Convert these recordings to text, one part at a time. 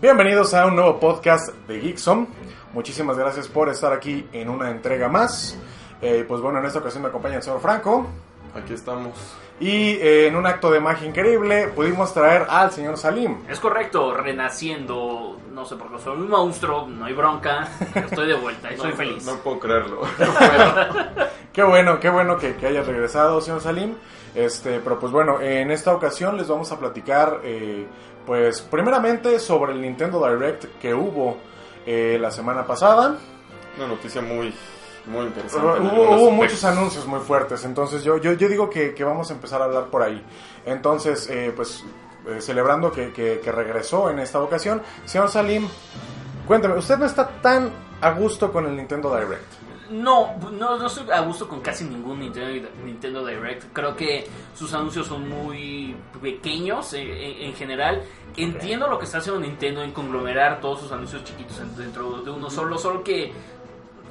Bienvenidos a un nuevo podcast de Geeksom. Muchísimas gracias por estar aquí en una entrega más. Eh, pues bueno, en esta ocasión me acompaña el señor Franco. Aquí estamos. Y eh, en un acto de magia increíble pudimos traer al señor Salim. Es correcto, renaciendo, no sé por qué soy un monstruo, no hay bronca, estoy de vuelta y soy No, feliz. No puedo creerlo. Qué bueno, qué bueno que, que haya regresado, señor Salim. Este, pero pues bueno, en esta ocasión les vamos a platicar, eh, pues primeramente sobre el Nintendo Direct que hubo eh, la semana pasada. Una noticia muy, muy interesante. Hubo, muchos anuncios muy fuertes, entonces yo, yo, yo digo que, que vamos a empezar a hablar por ahí. Entonces, eh, pues eh, celebrando que, que- que regresó en esta ocasión, señor Salim, cuéntame, ¿usted no está tan a gusto con el Nintendo Direct? No, no, no estoy a gusto con casi ningún Nintendo, Nintendo Direct. Creo que sus anuncios son muy pequeños eh, en, en general. Entiendo lo que está haciendo Nintendo en conglomerar todos sus anuncios chiquitos en- dentro de uno solo, solo que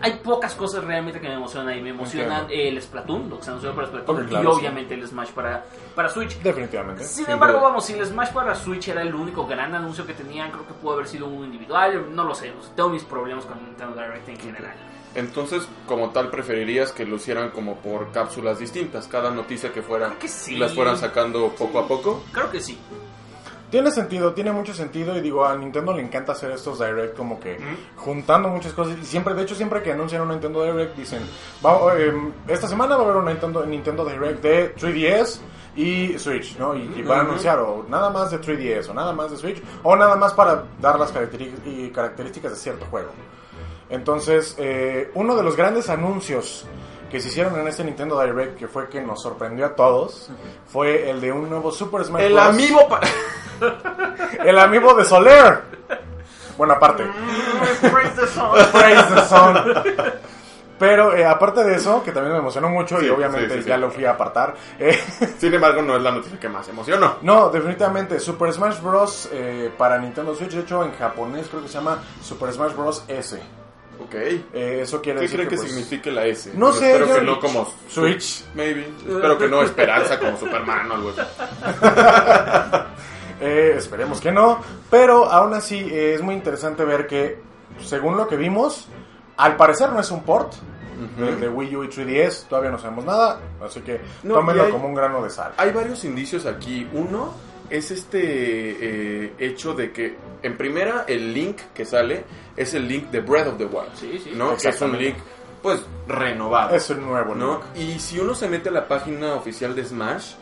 hay pocas cosas realmente que me emocionan y me emocionan Entiendo. el Splatoon, lo que se anunció para Splatoon claro, y sí. obviamente el Smash para, para Switch. Definitivamente. Sin Sin embargo, duda. vamos, si el Smash para Switch era el único gran anuncio que tenían, creo que pudo haber sido un individual, no lo sé, tengo mis problemas con Nintendo Direct en general. Entonces, como tal, preferirías que lo hicieran como por cápsulas distintas. Cada noticia que fuera, que sí. las fueran sacando poco a poco. Creo que sí. Tiene sentido, tiene mucho sentido y digo, a Nintendo le encanta hacer estos direct como que juntando muchas cosas y siempre, de hecho siempre que anuncian un Nintendo Direct dicen, va, eh, esta semana va a haber un Nintendo, Nintendo Direct de 3DS y Switch, ¿no? Y, y van a anunciar o nada más de 3DS o nada más de Switch o nada más para dar las y características de cierto juego. Entonces, eh, uno de los grandes anuncios que se hicieron en este Nintendo Direct, que fue que nos sorprendió a todos, fue el de un nuevo Super Smash El Bros. amigo para... El amigo de Soler. Bueno, aparte. Praise the sun. Pero eh, aparte de eso, que también me emocionó mucho y obviamente sí, sí, ya sí. lo fui a apartar. eh, Sin embargo, no es la noticia que más emocionó. no, definitivamente Super Smash Bros. eh, para Nintendo Switch, de hecho en japonés creo que se llama Super Smash Bros. S. Ok. Eh, eso quiere ¿Qué decir creen que, pues, signifique la S? No Pero sé, Espero yo- que no como... Switch. Maybe. Espero que no Esperanza como Superman o algo así. Eh, esperemos que no. Pero aún así eh, es muy interesante ver que, según lo que vimos, al parecer no es un port de, de Wii U y 3DS. Todavía no sabemos nada. Así que No, tómenlo hay- como un grano de sal. Hay varios indicios aquí. Uno es este eh, hecho de que, en primera, el link que sale es el link de Breath of the Wild. Sí, sí. ¿no? Que es un link, pues, renovado. Es el nuevo, ¿no? ¿no? Y si uno se mete a la página oficial de Smash,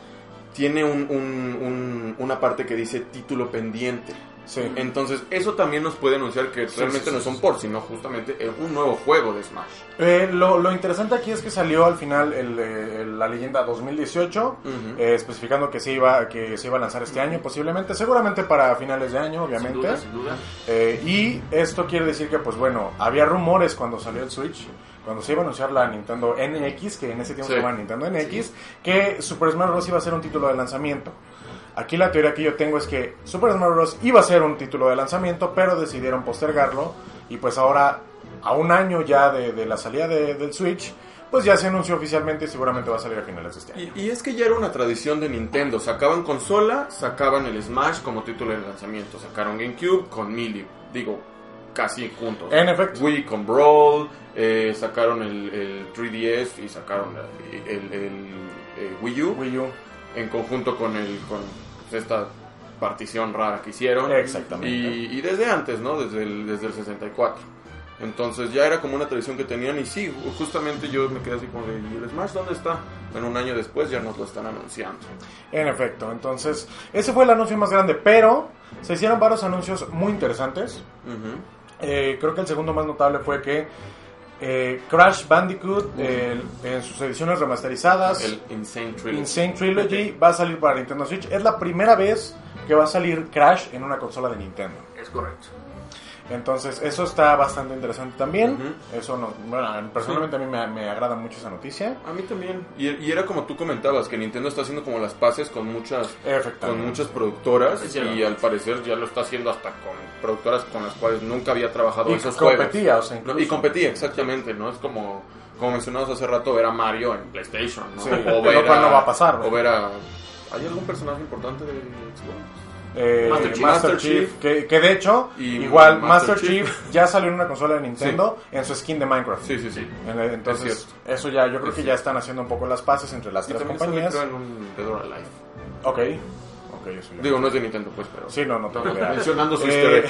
tiene un- un- un- una parte que dice título pendiente. Sí. Entonces, eso también nos puede anunciar que Sí, realmente sí, no sí, es un sí. port, sino justamente un nuevo juego de Smash. Eh, lo, lo interesante aquí es que salió al final el, eh, el- la leyenda 2018, Ujú. eh, especificando que se, iba, que se iba a lanzar este año posiblemente, seguramente para finales de año, Sin obviamente. duda, sin duda. Eh, y esto quiere decir que, pues bueno, había rumores cuando salió el Switch, cuando se iba a anunciar la Nintendo NX, que en ese tiempo Sí. se llamaba Nintendo NX, que Super Smash Bros. iba a ser un título de lanzamiento. Aquí la teoría que yo tengo es que Super Smash Bros. iba a ser un título de lanzamiento, pero decidieron postergarlo. Y pues ahora, a un año ya de, de la salida de- del Switch, pues ya se anunció oficialmente y seguramente va a salir a finales de este año. Y, y es que ya era una tradición de Nintendo. Sacaban consola, sacaban el Smash como título de lanzamiento. Sacaron GameCube con Melee. Digo, casi juntos. En efecto. Wii con Brawl. eh, sacaron el, el 3DS y sacaron el, el- el, eh, Wii U. Wii U. En conjunto con, el, con esta partición rara que hicieron. Exactamente. Y, y desde antes, ¿no? Desde el, desde el 64. Entonces ya era como una tradición que tenían y sí, justamente yo me quedé así como de, ¿y el Smash dónde está? Bueno, un año después ya nos lo están anunciando. En efecto, entonces ese fue el anuncio más grande, pero se hicieron varios anuncios muy interesantes. Eh, creo que el segundo más notable fue que eh, Crash Bandicoot, eh, en sus ediciones remasterizadas, El Insane Trilogy. Insane Trilogy, va a salir para Nintendo Switch. Es la primera vez que va a salir Crash en una consola de Nintendo. Es correcto. Entonces, eso está bastante interesante también. Eso, no, bueno, personalmente a mí me, me agrada mucho esa noticia. A mí también. Y, y era como tú comentabas, que Nintendo está haciendo como las paces con muchas con muchas productoras y al parecer ya lo está haciendo hasta con productoras con las cuales nunca había trabajado Y esos competía, juegos. o sea, incluso. y competía, exactamente, ¿no? Es como, como mencionamos hace rato, ver a Mario en PlayStation, ¿no? Sí, o lo ver a, no va a pasar, ¿no? O ver a... ¿Hay algún personaje importante de Xbox? Eh, Master Chief. Master que, que de hecho, Y igual Master Master Chief. Chief. ya salió en una consola de Nintendo en su skin de Minecraft. Sí, sí, sí. En- Entonces, Es eso ya, yo creo Es que ya están haciendo un poco las paces entre las Y tres compañías. creo, en un Dead or Alive. Ok, ok, eso ya. Digo, no es de Nintendo, pues, pero... Sí, no, no tengo idea. Mencionando su Eh,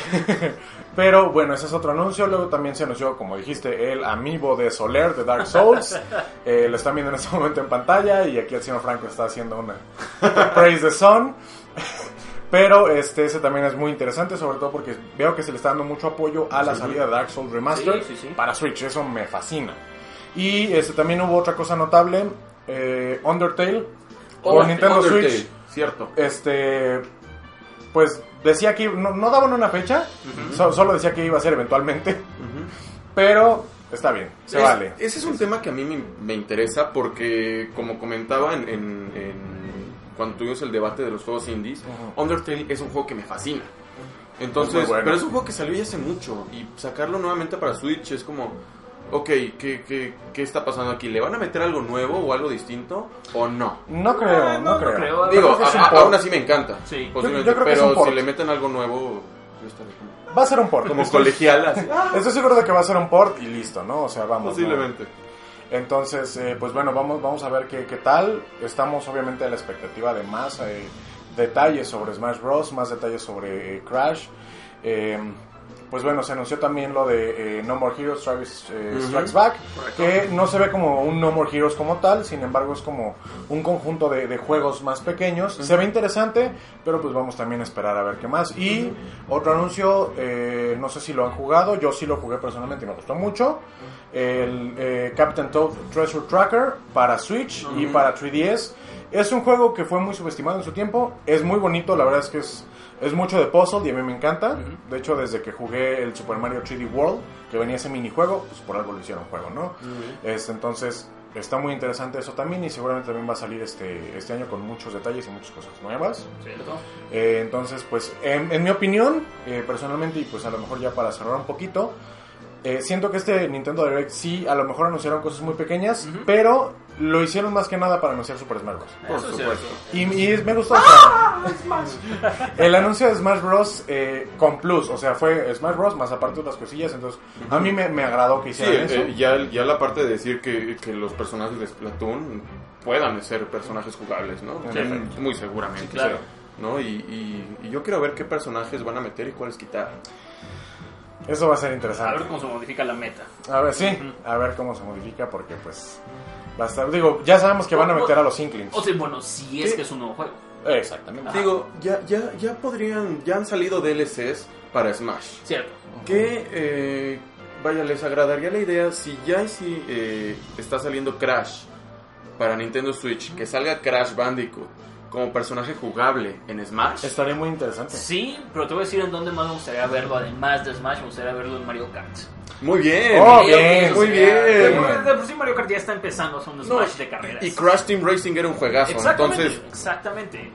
pero bueno, ese es otro anuncio. Luego también se anunció, como dijiste, el amiibo de Soler de Dark Souls. Eh, lo están viendo en este momento en pantalla y aquí el señor Franco está haciendo una Praise the Sun. Pero este ese también es muy interesante, sobre todo porque veo que se le está dando mucho apoyo a la salida de Dark Souls Remastered Sí, sí, sí. para Switch. Eso me fascina. Y este también hubo otra cosa notable, eh, Undertale Oh, Nintendo Undertale, Switch Cierto. este pues decía que no, no daban una fecha so- solo decía que iba a ser eventualmente pero está bien se Es- vale Ese es un tema que a mí me, me interesa porque, como comentaba en, en- en- cuando tuvimos el debate de los juegos indies. Undertale es un juego que me fascina. Es Entonces, muy bueno. pero es un juego que salió ya hace mucho y sacarlo nuevamente para Switch es como, ok, ¿qué, qué, qué está pasando aquí? ¿Le van a meter algo nuevo o algo distinto o no? no creo Ah, no, no, creo, creo. Digo, es a- a- aún así me encanta, Sí. posiblemente, Yo- yo creo que es un pero port. si le meten algo nuevo, yo estaré como, va a ser un port como colegial, así. Estoy seguro de que va a ser un port y listo no o sea vamos ¿no? Entonces, eh, pues bueno, vamos, vamos a ver qué, qué tal. Estamos obviamente a la expectativa de más eh, detalles sobre Smash Bros., más detalles sobre eh, Crash. Pues bueno, se anunció también lo de eh, No More Heroes Travis eh. Strikes Back, que no se ve como un No More Heroes como tal, sin embargo es como un conjunto de, de juegos más pequeños. Se ve interesante, pero pues vamos también a esperar a ver qué más. Y otro anuncio, eh, no sé si lo han jugado, yo sí lo jugué personalmente y me gustó mucho. El eh, Captain Toad Treasure Tracker para Switch y para 3DS. Es un juego que fue muy subestimado en su tiempo, es muy bonito, la verdad es que es, es mucho de puzzle y a mí me encanta. De hecho, desde que jugué el Super Mario 3D World, que venía ese minijuego, pues por algo lo hicieron juego, ¿no? Este, entonces, está muy interesante eso también y seguramente también va a salir este, este año con muchos detalles y muchas cosas nuevas. ¿Cierto? Eh, entonces, pues, en, en mi opinión, eh, personalmente, y pues a lo mejor ya para cerrar un poquito, eh, siento que este Nintendo Direct sí, a lo mejor anunciaron cosas muy pequeñas, pero lo hicieron más que nada para anunciar Super Smash Bros. Por Eso es supuesto. cierto. Y, y me gustó. sea, el anuncio de Smash Bros. eh, con plus, o sea, fue Smash Bros. más aparte otras cosillas, entonces a mí me, me agradó que Sí, hicieran eso. eh, ya, ya la parte de decir que, que los personajes de Splatoon puedan ser personajes jugables, ¿no? Sí. Muy- Muy seguramente. Sí, claro. ¿no? Y, y- y yo quiero ver qué personajes van a meter y cuáles quitar. Eso va a ser A interesante. ver cómo se modifica la meta. A ver, sí, a ver cómo se modifica porque pues va a estar, digo, ya sabemos que van a meter a los Inklings. O sea, bueno, si es Sí. que es un nuevo juego. Exactamente. Ajá. Digo, ya, ya, ya podrían, ya han salido DLCs para Smash. Cierto. Que, eh, vaya, les agradaría la idea si ya si eh, está saliendo Crash para Nintendo Switch, que salga Crash Bandicoot como personaje jugable en Smash. Estaría muy interesante. Sí, pero te voy a decir en dónde más me gustaría verlo, además de Smash, me gustaría verlo en Mario Kart. Muy bien. Oh, bien, muy bien. De, de por sí Mario Kart ya está empezando a hacer un No, Smash de carreras. y Crash Team Racing era un juegazo, Exactamente, entonces... exactamente.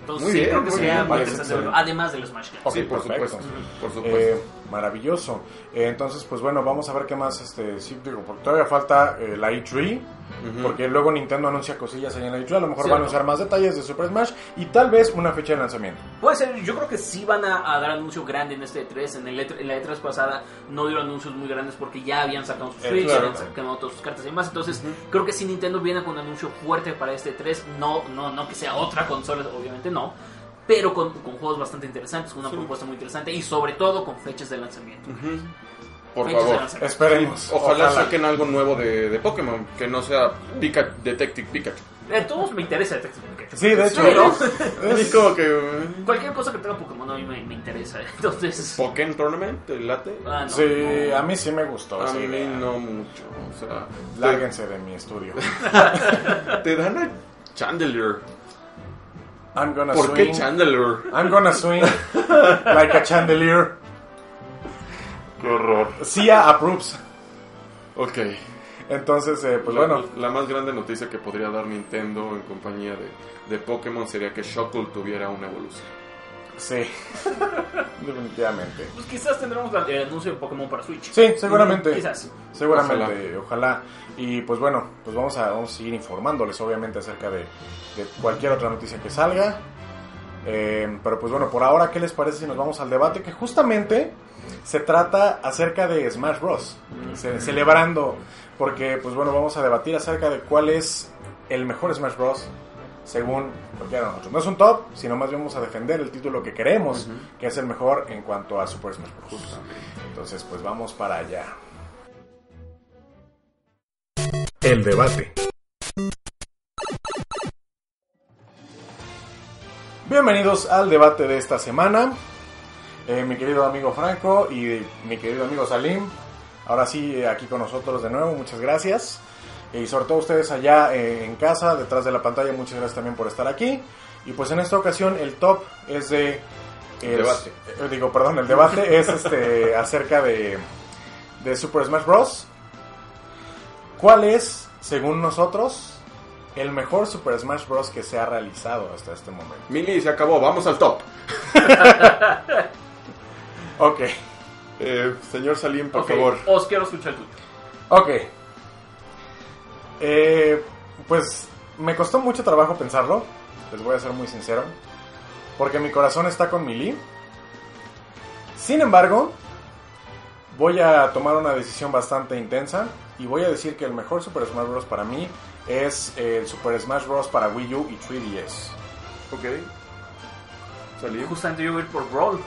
Entonces Muy sí, bien, creo que sería muy interesante verlo, además del Smash Kart. Ok, sí, por perfecto. supuesto. Por supuesto. Eh, maravilloso. Eh, entonces, pues bueno, vamos a ver qué más, este, sí, digo, porque todavía falta eh, la E3, Ujú. porque luego Nintendo anuncia cosillas ahí en la E3, a lo mejor van a anunciar más detalles de Super Smash y tal vez una fecha de lanzamiento. Puede ser, yo creo que sí van a, a dar anuncio grande en este E3. En, el E3 en la E3 pasada no dieron anuncios muy grandes porque ya habían sacado sus Eh, Switch, claro. habían sacado todas sus cartas y demás. Entonces, creo que si Nintendo viene con un anuncio fuerte para este E3, no, no, no que sea otra consola, obviamente no. Pero con, con juegos bastante interesantes, con una Sí. propuesta muy interesante y sobre todo con fechas de lanzamiento. Ujú. Por Fechas de favor. lanzamiento. Esperemos. Ojalá, saquen algo nuevo de, de Pokémon, que no sea Pika, Detective Pikachu. Eh, todos me interesa Detective Pikachu. Sí, de hecho, Pero Es como que... eh, cualquier cosa que tenga Pokémon a mí me, me interesa. Entonces, Pokémon Tournament, ¿te late? ah, no, Sí, no. a mí sí me gustó. A mí idea. no mucho. O sea, Lárguense de mi estudio. te, te dan a Chandelier. I'm gonna ¿Por qué swing. Chandelier? I'm gonna swing like a chandelier. Qué horror. Sia approves. Ok. Entonces, eh, pues la, bueno, la más grande noticia que podría dar Nintendo en compañía de, de Pokémon sería que Shuckle tuviera una evolución. Sí. Definitivamente. Pues quizás tendremos la- el anuncio de Pokémon para Switch. Sí, seguramente. Quizás. Seguramente, ojalá. Y pues bueno, pues vamos a, vamos a seguir informándoles obviamente acerca de, de cualquier otra noticia que salga. Eh, pero pues bueno, por ahora, ¿qué les parece si nos vamos al debate? Que justamente se trata acerca de Smash Bros. Ce- celebrando, porque pues bueno, vamos a debatir acerca de cuál es el mejor Smash Bros. Según lo que hagan nosotros. No es un top, sino más bien vamos a defender el título que queremos, que es el mejor en cuanto a Super Smash Bros. Entonces, pues vamos para allá. El debate. Bienvenidos al debate de esta semana. Eh, mi querido amigo Franco y mi querido amigo Salim. Ahora sí, aquí con nosotros de nuevo, muchas gracias. Y sobre todo ustedes allá eh, en casa, detrás de la pantalla, muchas gracias también por estar aquí. Y pues en esta ocasión el top es de... es- Debate. eh, digo, perdón, el debate es este acerca de, de Super Smash Bros. ¿Cuál es, según nosotros, el mejor Super Smash Bros. que se ha realizado hasta este momento? Mili, se acabó, vamos al top. Ok, Eh, señor Salim, por favor. Os quiero escuchar el tuyo. ok. Eh, pues me costó mucho trabajo pensarlo, les voy a ser muy sincero, porque mi corazón está con Melee. Sin embargo, voy a tomar una decisión bastante intensa y voy a decir que el mejor Super Smash Bros. para mí es el Super Smash Bros. para Wii U y 3DS. Ok. Justamente yo voy a ir por Brawl.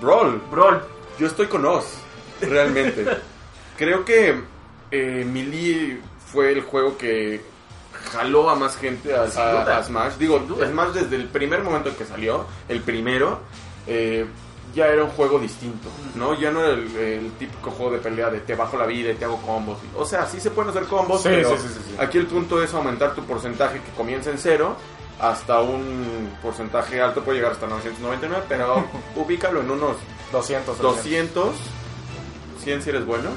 Brawl. Brawl. Yo estoy con Oz, realmente. Creo que eh, Melee fue el juego que jaló a más gente a, Smash. Digo. Smash desde el primer momento en que salió, el primero, eh, ya era un juego distinto, ¿no? Ya no era el, el típico juego de pelea de te bajo la vida y te hago combos. O sea, sí se pueden hacer combos, Sí, pero sí, sí. aquí el punto es aumentar tu porcentaje que comienza en cero hasta un porcentaje alto, puede llegar hasta 999, pero ubícalo en unos 200. 200, 100 si eres bueno,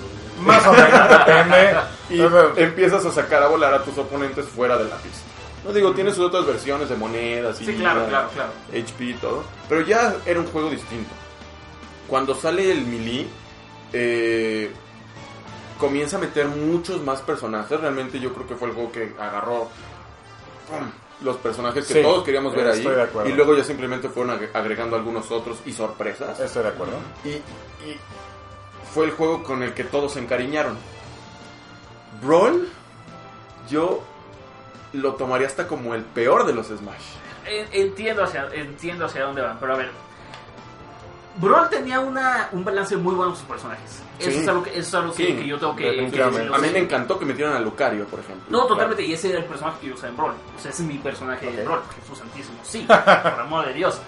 Más o menos, depende. y empiezas a sacar a volar a tus oponentes fuera de la pista. No digo, tiene sus otras versiones de monedas y Sí, claro, claro, claro. HP y todo, pero ya era un juego distinto. Cuando sale el Melee, eh, comienza a meter muchos más personajes. Realmente yo creo que fue el juego que agarró ¡pum! los personajes que Sí, todos queríamos ver ahí. estoy de acuerdo. Y luego ya simplemente fueron ag- agregando algunos otros y sorpresas. Estoy de acuerdo. Y, y fue el juego con el que todos se encariñaron. Brawl, yo lo tomaría hasta como el peor de los Smash. En- Entiendo hacia, entiendo hacia dónde van, pero a ver. Brawl tenía una, un balance muy bueno con sus personajes. Eso Sí. es algo que, eso es algo que, Sí, que yo tengo que que A mí me encantó que metieran a Lucario, por ejemplo. No, totalmente, y ese era el personaje que yo usaba en Brawl. O sea, ese es mi personaje Ok. de Brawl. Jesús Santísimo, sí, por amor de Dios.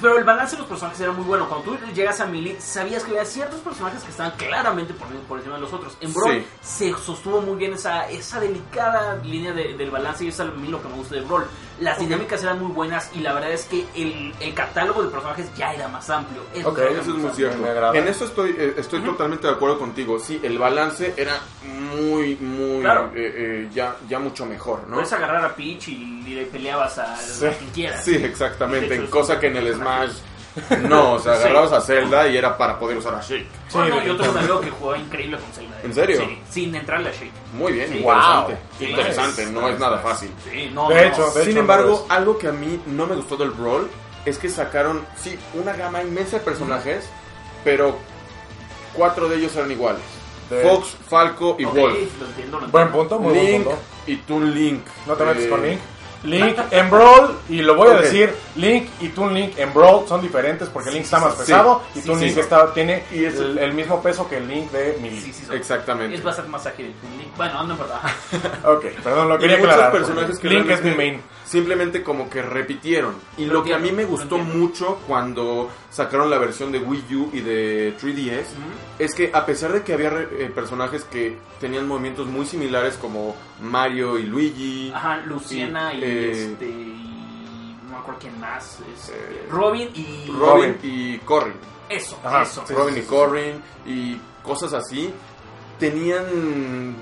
Pero el balance de los personajes era muy bueno. Cuando tú llegas a Melee, sabías que había ciertos personajes que estaban claramente por, por encima de los otros. En Brawl Sí. se sostuvo muy bien esa, esa delicada línea de- del balance y eso es a mí lo que me gusta de Brawl. Las dinámicas eran muy buenas y la verdad es que el, el catálogo de personajes ya era más amplio. Eso Ok, es Eso muy cierto. Me. En eso estoy, eh, estoy totalmente de acuerdo contigo. Sí, el balance era muy, muy, Claro. eh, eh, ya, ya mucho mejor, ¿no? Puedes agarrar a Peach y le peleabas a, Sí. a quien quieras. Sí, exactamente. Hecho, cosa que en el personaje. Smash no, o sea, Sí. agarrabas a Zelda y era para poder usar a Sheik. Sí, Bueno, yo tengo un amigo que jugaba increíble con Zelda. ¿eh? ¿En serio? Sí, sin entrarle a Shake. Muy bien, Sí. interesante. Wow. Sí, interesante, no es nada fácil. Sí, no, De no, hecho, de Sin hecho, embargo, es. algo que a mí no me gustó del Brawl es que sacaron, sí, una gama inmensa de personajes, pero cuatro de ellos eran iguales. De- Fox, Falco y Ok, Wolf. lo entiendo, lo Buen punto, muy buen Link punto. y Toon Link. No te metes Eh, con Link. Link en Brawl, y lo voy a Ok. decir, Link y Toon Link en Brawl son diferentes porque Link está más sí, pesado y sí, Toon sí. Link está, tiene Y el, el mismo peso que el Link de Melee. Sí, sí, Exactamente. Es bastante más ágil. Bueno, no, en verdad. Ok, perdón, lo Y quería aclarar. personajes que Link es mi main. Simplemente como que repitieron. Y Lo que a mí me gustó mucho cuando sacaron la versión de Wii U y de 3DS es que a pesar de que había re- eh, personajes que tenían movimientos muy similares como Mario y Luigi, Ajá, Luciana Sí, y eh, este. y no me acuerdo quién más. este, Eh, Robin y. Robin, y Corrin. Eso, Ajá, eso. sí. Robin y Corrin y cosas así, tenían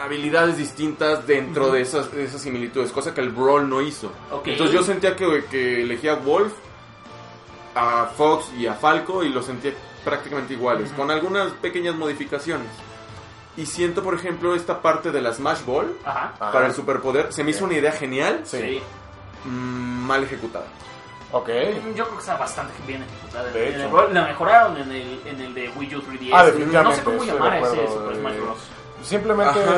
habilidades distintas dentro de, esas, de esas similitudes, cosa que el Brawl no hizo. Ok. Entonces yo sentía que, que elegía a Wolf, a Fox y a Falco y los sentía prácticamente iguales, Ujú. con algunas pequeñas modificaciones. Y siento, por ejemplo, esta parte de la Smash Ball Ajá. Ajá. para el superpoder, se me hizo una idea genial, Sí. Mm, mal ejecutada. Ok. Yo creo que está bastante bien ejecutada. De En el hecho. Brawl La mejoraron en el, en el de Wii U 3DS. Ah, No sé cómo llamar a ese Super Smash Bros. Simplemente Ajá.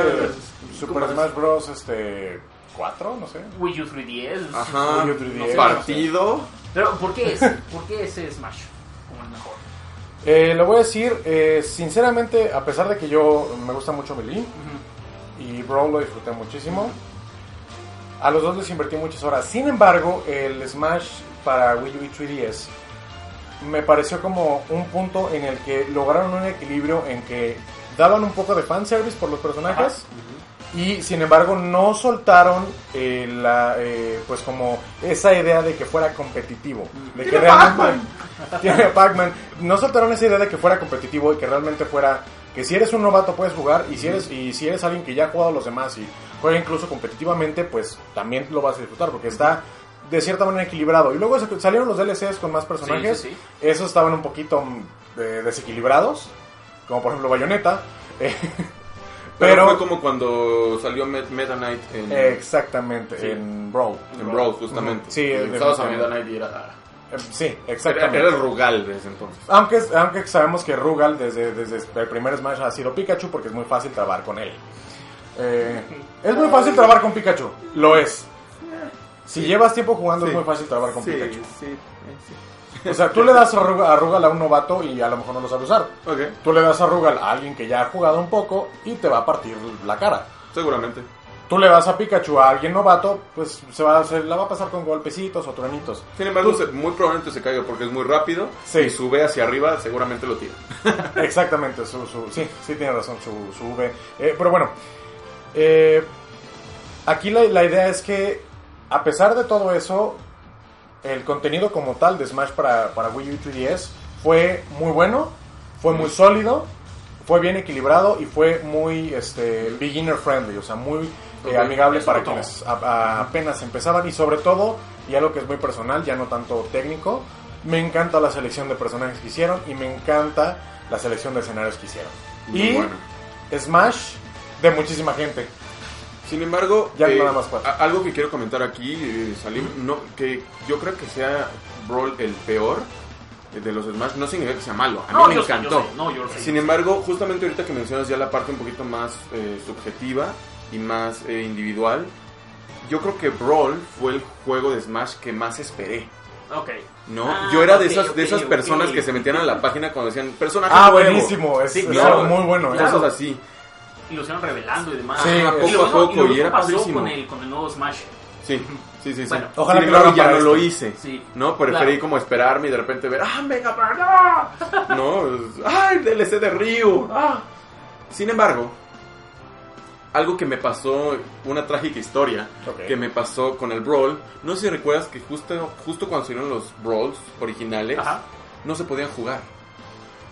Super ¿Cómo es? Smash Bros. este 4, no sé. Wii U 3DS. Ajá. Wii U 3DS. No sé. Partido. Pero, ¿por qué ese? ¿Por qué ese Smash como el mejor? Eh, lo voy a decir, eh, sinceramente, a pesar de que yo me gusta mucho Melee y Brawl lo disfruté muchísimo, a los dos les invertí muchas horas. Sin embargo, el Smash para Wii U y 3DS me pareció como un punto en el que lograron un equilibrio en que daban un poco de fanservice por los personajes. Y sin embargo no soltaron eh, la, eh, pues como esa idea de que fuera competitivo. De que ¡Tiene realmente... Tiene Pac-Man. No soltaron esa idea de que fuera competitivo y que realmente fuera... Que si eres un novato puedes jugar y si eres, y si eres alguien que ya ha jugado a los demás y juega incluso competitivamente, pues también lo vas a disfrutar porque está de cierta manera equilibrado. Y luego salieron los DLCs con más personajes. Sí, sí, Esos estaban un poquito eh, desequilibrados. Como por ejemplo Bayonetta. Eh, Pero, fue como cuando salió Met- Meta Knight en, Exactamente, Sí. en Brawl. en Brawl, justamente. Sí, estabas a. Meta Knight y era... Eh, Sí, Era, exactamente. era el Rugal desde entonces. Aunque, aunque sabemos que Rugal desde, desde el primer Smash ha sido Pikachu porque es muy fácil trabar con él. Eh, es muy fácil trabar con Pikachu, lo es. Si llevas tiempo jugando Sí. es muy fácil trabar con Sí, Pikachu. sí, sí. O sea, tú le das a Rugal, a a un novato y a lo mejor no lo sabe usar. Ok, Tú le das a Rugal a alguien que ya ha jugado un poco y te va a partir la cara. seguramente. Tú le das a Pikachu a alguien novato, pues se, va, se la va a pasar con golpecitos o truenitos. Sin embargo, Tú- se- muy probablemente se caiga porque es muy rápido. Sí. Y sube hacia arriba, seguramente lo tira. Exactamente, su, su- sí, sí tiene razón, su, su V. Eh, pero bueno, eh, aquí la, la idea es que a pesar de todo eso, el contenido como tal de Smash para, para Wii U y 3DS fue muy bueno, fue muy sólido, fue bien equilibrado y fue muy este, beginner friendly, o sea, muy eh, amigable para quienes a- a- apenas empezaban y sobre todo, y algo que es muy personal, ya no tanto técnico, me encanta la selección de personajes que hicieron y me encanta la selección de escenarios que hicieron. Muy y bueno. Smash de muchísima gente. Sin embargo, Ya eh, nada más algo que quiero comentar aquí, eh, Salim, no, que yo creo que sea Brawl el peor eh, de los Smash, no significa que sea malo, a mí No, me yo sé, yo encantó. sé, no, yo lo sé. Sin embargo, justamente ahorita que mencionas ya la parte un poquito más eh, subjetiva y más eh, individual, yo creo que Brawl fue el juego de Smash que más esperé. Ok. ¿no? Ah, yo era de esas, de esas personas que se metían a la página cuando decían personaje Ah, nuevo". buenísimo, es, Sí, es claro. muy bueno. ¿eh? Claro. Cosas así. Y lo hicieron revelando y demás. Sí, y poco lo a mismo- poco, y, lo y mismo era pasó padrísimo. con el, con el nuevo Smash. Sí, sí, sí. sí. Bueno, ojalá que hagan ya no esto. lo hice. Sí. ¿No? Preferí Claro. como esperarme y de repente ver, ¡ah, Mega Man! ¡Ah! ¿No? ¡Ay, DLC de Ryu! ¡Ah! Sin embargo, algo que me pasó, una trágica historia que me pasó con el Brawl, no sé si recuerdas que justo, justo cuando salieron los Brawls originales, Ajá. no se podían jugar.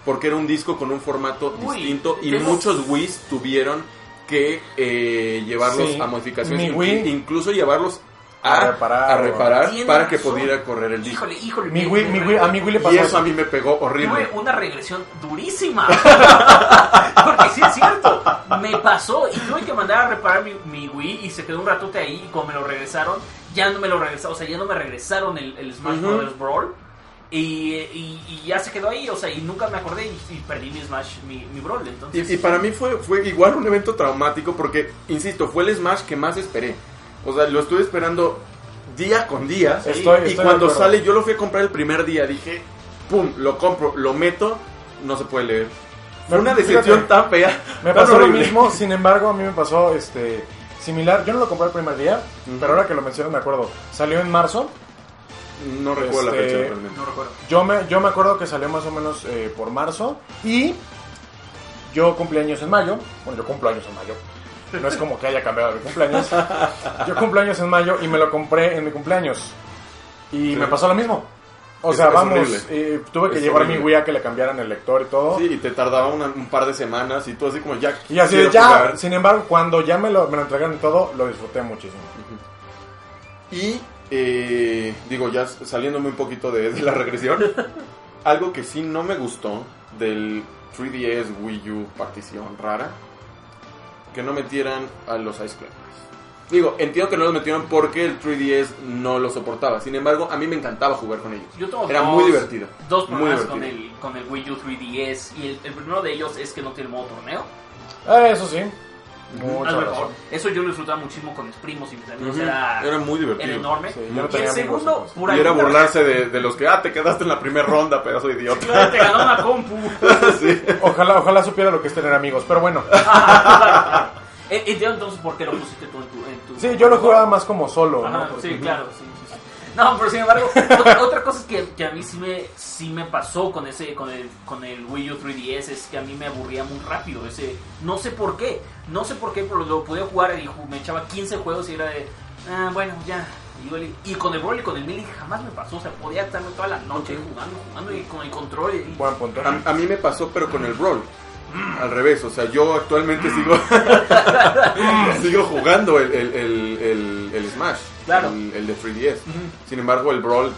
Porque era un disco con un formato Uy, distinto y muchos Wii's tuvieron que eh, llevarlos Sí. a modificaciones, Wii- incluso llevarlos a, A reparar, a reparar Tienes para que razón. pudiera correr el disco. Híjole, híjole. Mi Wii- mi Wii- a mi Wii le pasó Y eso a mí me pegó horrible. Tuve una regresión durísima. Porque sí es cierto. Me pasó y tuve que mandar a reparar mi, mi Wii y se quedó un ratote ahí y cuando me lo regresaron, ya no me lo regresaron. O sea, ya no me regresaron el, el Smash. Brothers Brawl. Y, y- y ya se quedó ahí, o sea, y nunca me acordé y, y perdí mi Smash, mi, mi Brawl. Entonces, Y, y para mí fue, fue igual un evento traumático porque, insisto, fue el Smash que más esperé. O sea, lo estuve esperando día con día. Estoy- y estoy cuando sale, yo lo fui a comprar el primer día. Dije, pum, lo compro, lo meto, no se puede leer. Fue una fíjate, decepción tan fea. Me tan pasó lo horrible. mismo, sin embargo, a mí me pasó este similar. Yo no lo compré el primer día, Ujú. pero ahora que lo menciono me acuerdo. Salió en marzo. No recuerdo la Este, fecha realmente. no recuerdo. Yo me, yo me acuerdo que salió más o menos eh, por marzo. Y yo cumplí años en mayo. Bueno, yo cumplo años en mayo. No es como que haya cambiado mi cumpleaños. Yo cumplo años en mayo y me lo compré en mi cumpleaños. Y Sí. me pasó lo mismo. O Es- sea, es vamos, eh, tuve que Es llevar horrible. mi Wii a que le cambiaran el lector y todo. Sí, y te tardaba una- un par de semanas y tú así como ya. Y así de ya, jugar. sin embargo, cuando ya me lo, me lo entregaron y todo, lo disfruté muchísimo. Y eh, digo, ya saliéndome un poquito de, de la regresión, algo que sí no me gustó del 3DS Wii U partición rara, que no metieran a los Ice Climbers. Digo, entiendo que no los metieron porque el 3DS no lo soportaba. Sin embargo, a mí me encantaba jugar con ellos. Yo tengo Era dos- muy divertido. Dos problemas con el, con el Wii U 3DS. Y el, el primero de ellos es que no tiene modo torneo. Ah, eso sí. Lo mejor. razón. Eso yo lo disfrutaba muchísimo con mis primos y mis amigos. Ujú. Era, Era muy divertido. era enorme. Sí, no y el segundo, por Y era burlarse de, de los que, ah, te quedaste en la primera ronda, pedazo de idiota. Te ganó una compu. sí. Ojalá, ojalá supiera lo que es tener amigos, pero bueno. Eh, Entiendo entonces por qué lo pusiste tú en tu. En tu Sí, yo lo jugaba más como solo, Ajá, ¿no? Sí, claro, sí. No, pero sin embargo, otra, otra cosa es que, que a mí sí me, sí me pasó con ese, con el, con el Wii U 3DS es que a mí me aburría muy rápido ese, no sé por qué, no sé por qué, pero lo podía jugar y me echaba 15 juegos y era de, ah, bueno, ya. Y, yo le- y con el Brawl y con el Melee jamás me pasó, o sea, podía estarme toda la noche jugando, jugando y con el control. Y. A, a mí me pasó, pero con el Brawl. Al revés, o sea, yo actualmente sigo sigo jugando el, el, el, el- el Smash, Claro. el, el de 3DS. Sin embargo, el Brawl.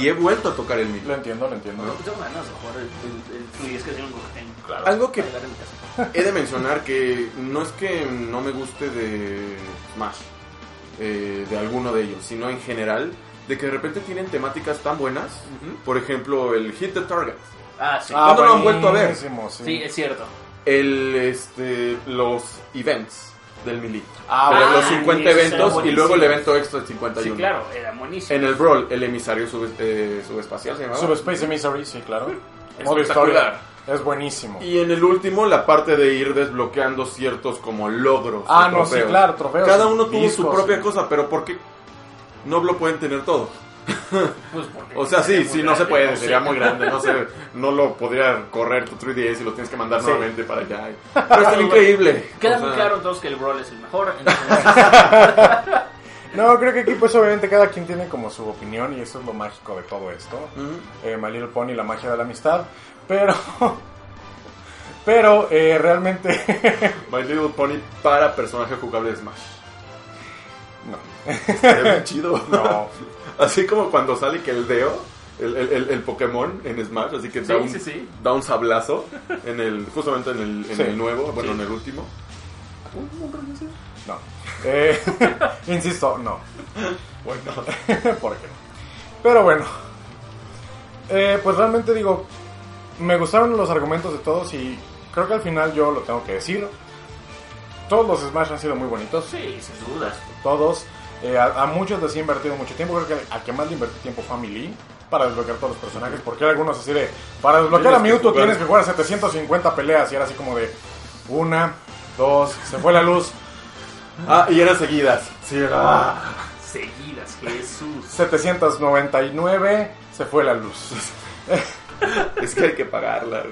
Y he vuelto a tocar el Lo Melee. entiendo, lo entiendo. no, tengo ganas de jugar el, el, el 3DS que. Claro. Algo que-. He de mencionar que no es que no me guste de Smash, eh, de alguno de ellos, sino en general, de que de repente tienen temáticas tan buenas. Por ejemplo, el Hit the Target. Ah, sí. ¿Cuándo lo han vuelto a ver? Sí. Sí, es cierto. El, este, los events del Melee. Ah, Pero bueno. los 50 eso era eventos y luego el evento extra del 51. Sí, claro, era buenísimo. En el Brawl, el emisario sub, eh, subespacial se llamaba. Subspace Emissary, sí, claro. Modo Espectacular. historia. Es buenísimo. Y en el último, la parte de ir desbloqueando ciertos como logros. Ah, o no, sí, claro, trofeos. Cada uno tuvo su propia sí. cosa, pero ¿por qué no lo pueden tener todo? Pues O sea, sí, sí, no se puede, no sería sé. muy grande, no sé, no lo podría correr tu 3DS y lo tienes que mandar Sí. nuevamente para allá. Pero está increíble. Queda O muy claro entonces que el Brawl es el mejor. entonces- No, creo que aquí pues obviamente cada quien tiene como su opinión y eso es lo mágico de todo esto. Eh, My Little Pony, la magia de la amistad. Pero, pero eh, realmente My Little Pony para personaje jugable de Smash. No. Estaría bien chido. No. Así como cuando sale que el Deo, el, el, el- Pokémon en Smash, así que da, Sí, un, sí, sí. da un sablazo en el, justamente en el, en el nuevo, bueno, en el último. No. Eh, insisto, no. Bueno, ¿Por qué no? Pero bueno. Eh, pues realmente digo, me gustaron los argumentos de todos y creo que al final yo lo tengo que decir. Todos los Smash han sido muy bonitos. Sí, sin dudas. Todos. Eh, a, a muchos les he invertido mucho tiempo. Creo que al que más le invertí tiempo fue a Melee para desbloquear todos los personajes. Porque hay algunos así de. Para desbloquear a Tienes que Mewtwo jugar. tienes que jugar 750 peleas. Y era así como de. Una, dos, se fue la luz. ah, y eran seguidas. Sí, era. Seguidas, Jesús. 799, se fue la luz. Es que hay que pagarla.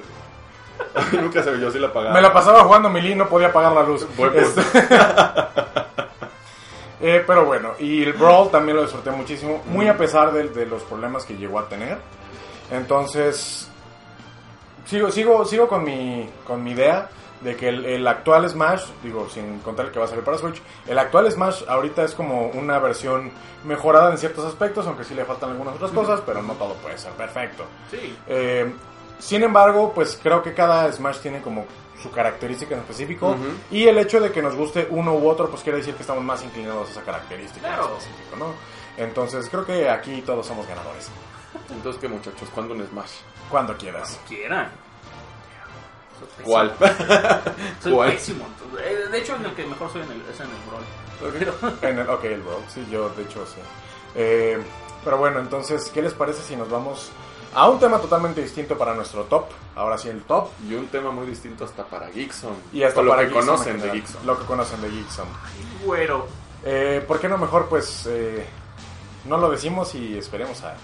Nunca se me yo sí la pagaba. Me la pasaba jugando y no podía apagar la luz. Este- Eh, pero bueno, y el Brawl también lo disfruté muchísimo, muy a pesar de, de los problemas que llegó a tener. Entonces, sigo, sigo, sigo con mi, con mi idea de que el, el actual Smash, digo, sin contar el que va a salir para Switch, el actual Smash ahorita es como una versión mejorada en ciertos aspectos, aunque sí le faltan algunas otras cosas, pero no todo puede ser perfecto. Sí. Eh, sin embargo, pues creo que cada Smash tiene como su característica en específico y el hecho de que nos guste uno u otro pues quiere decir que estamos más inclinados a esa característica Claro. en específico, ¿no? Entonces creo que aquí todos somos ganadores. Entonces, ¿qué muchachos? ¿Cuándo un Smash? Cuando quieras. Quieran. Soy pésimo. ¿Cuál? Soy ¿Cuál? pésimo. Eh, De hecho, en el que mejor soy en el, es en el Brawl. En el, ok, el Brawl, sí, yo de hecho sí. Eh, pero bueno, entonces, ¿qué les parece si nos vamos a un tema totalmente distinto para nuestro top? Ahora sí, el top. Y un tema muy distinto hasta para Geekson. Y hasta O lo para que conocen de. Geekson. Lo que conocen de Geekson. Güero. Eh, ¿Por qué no mejor pues eh, no lo decimos y esperemos a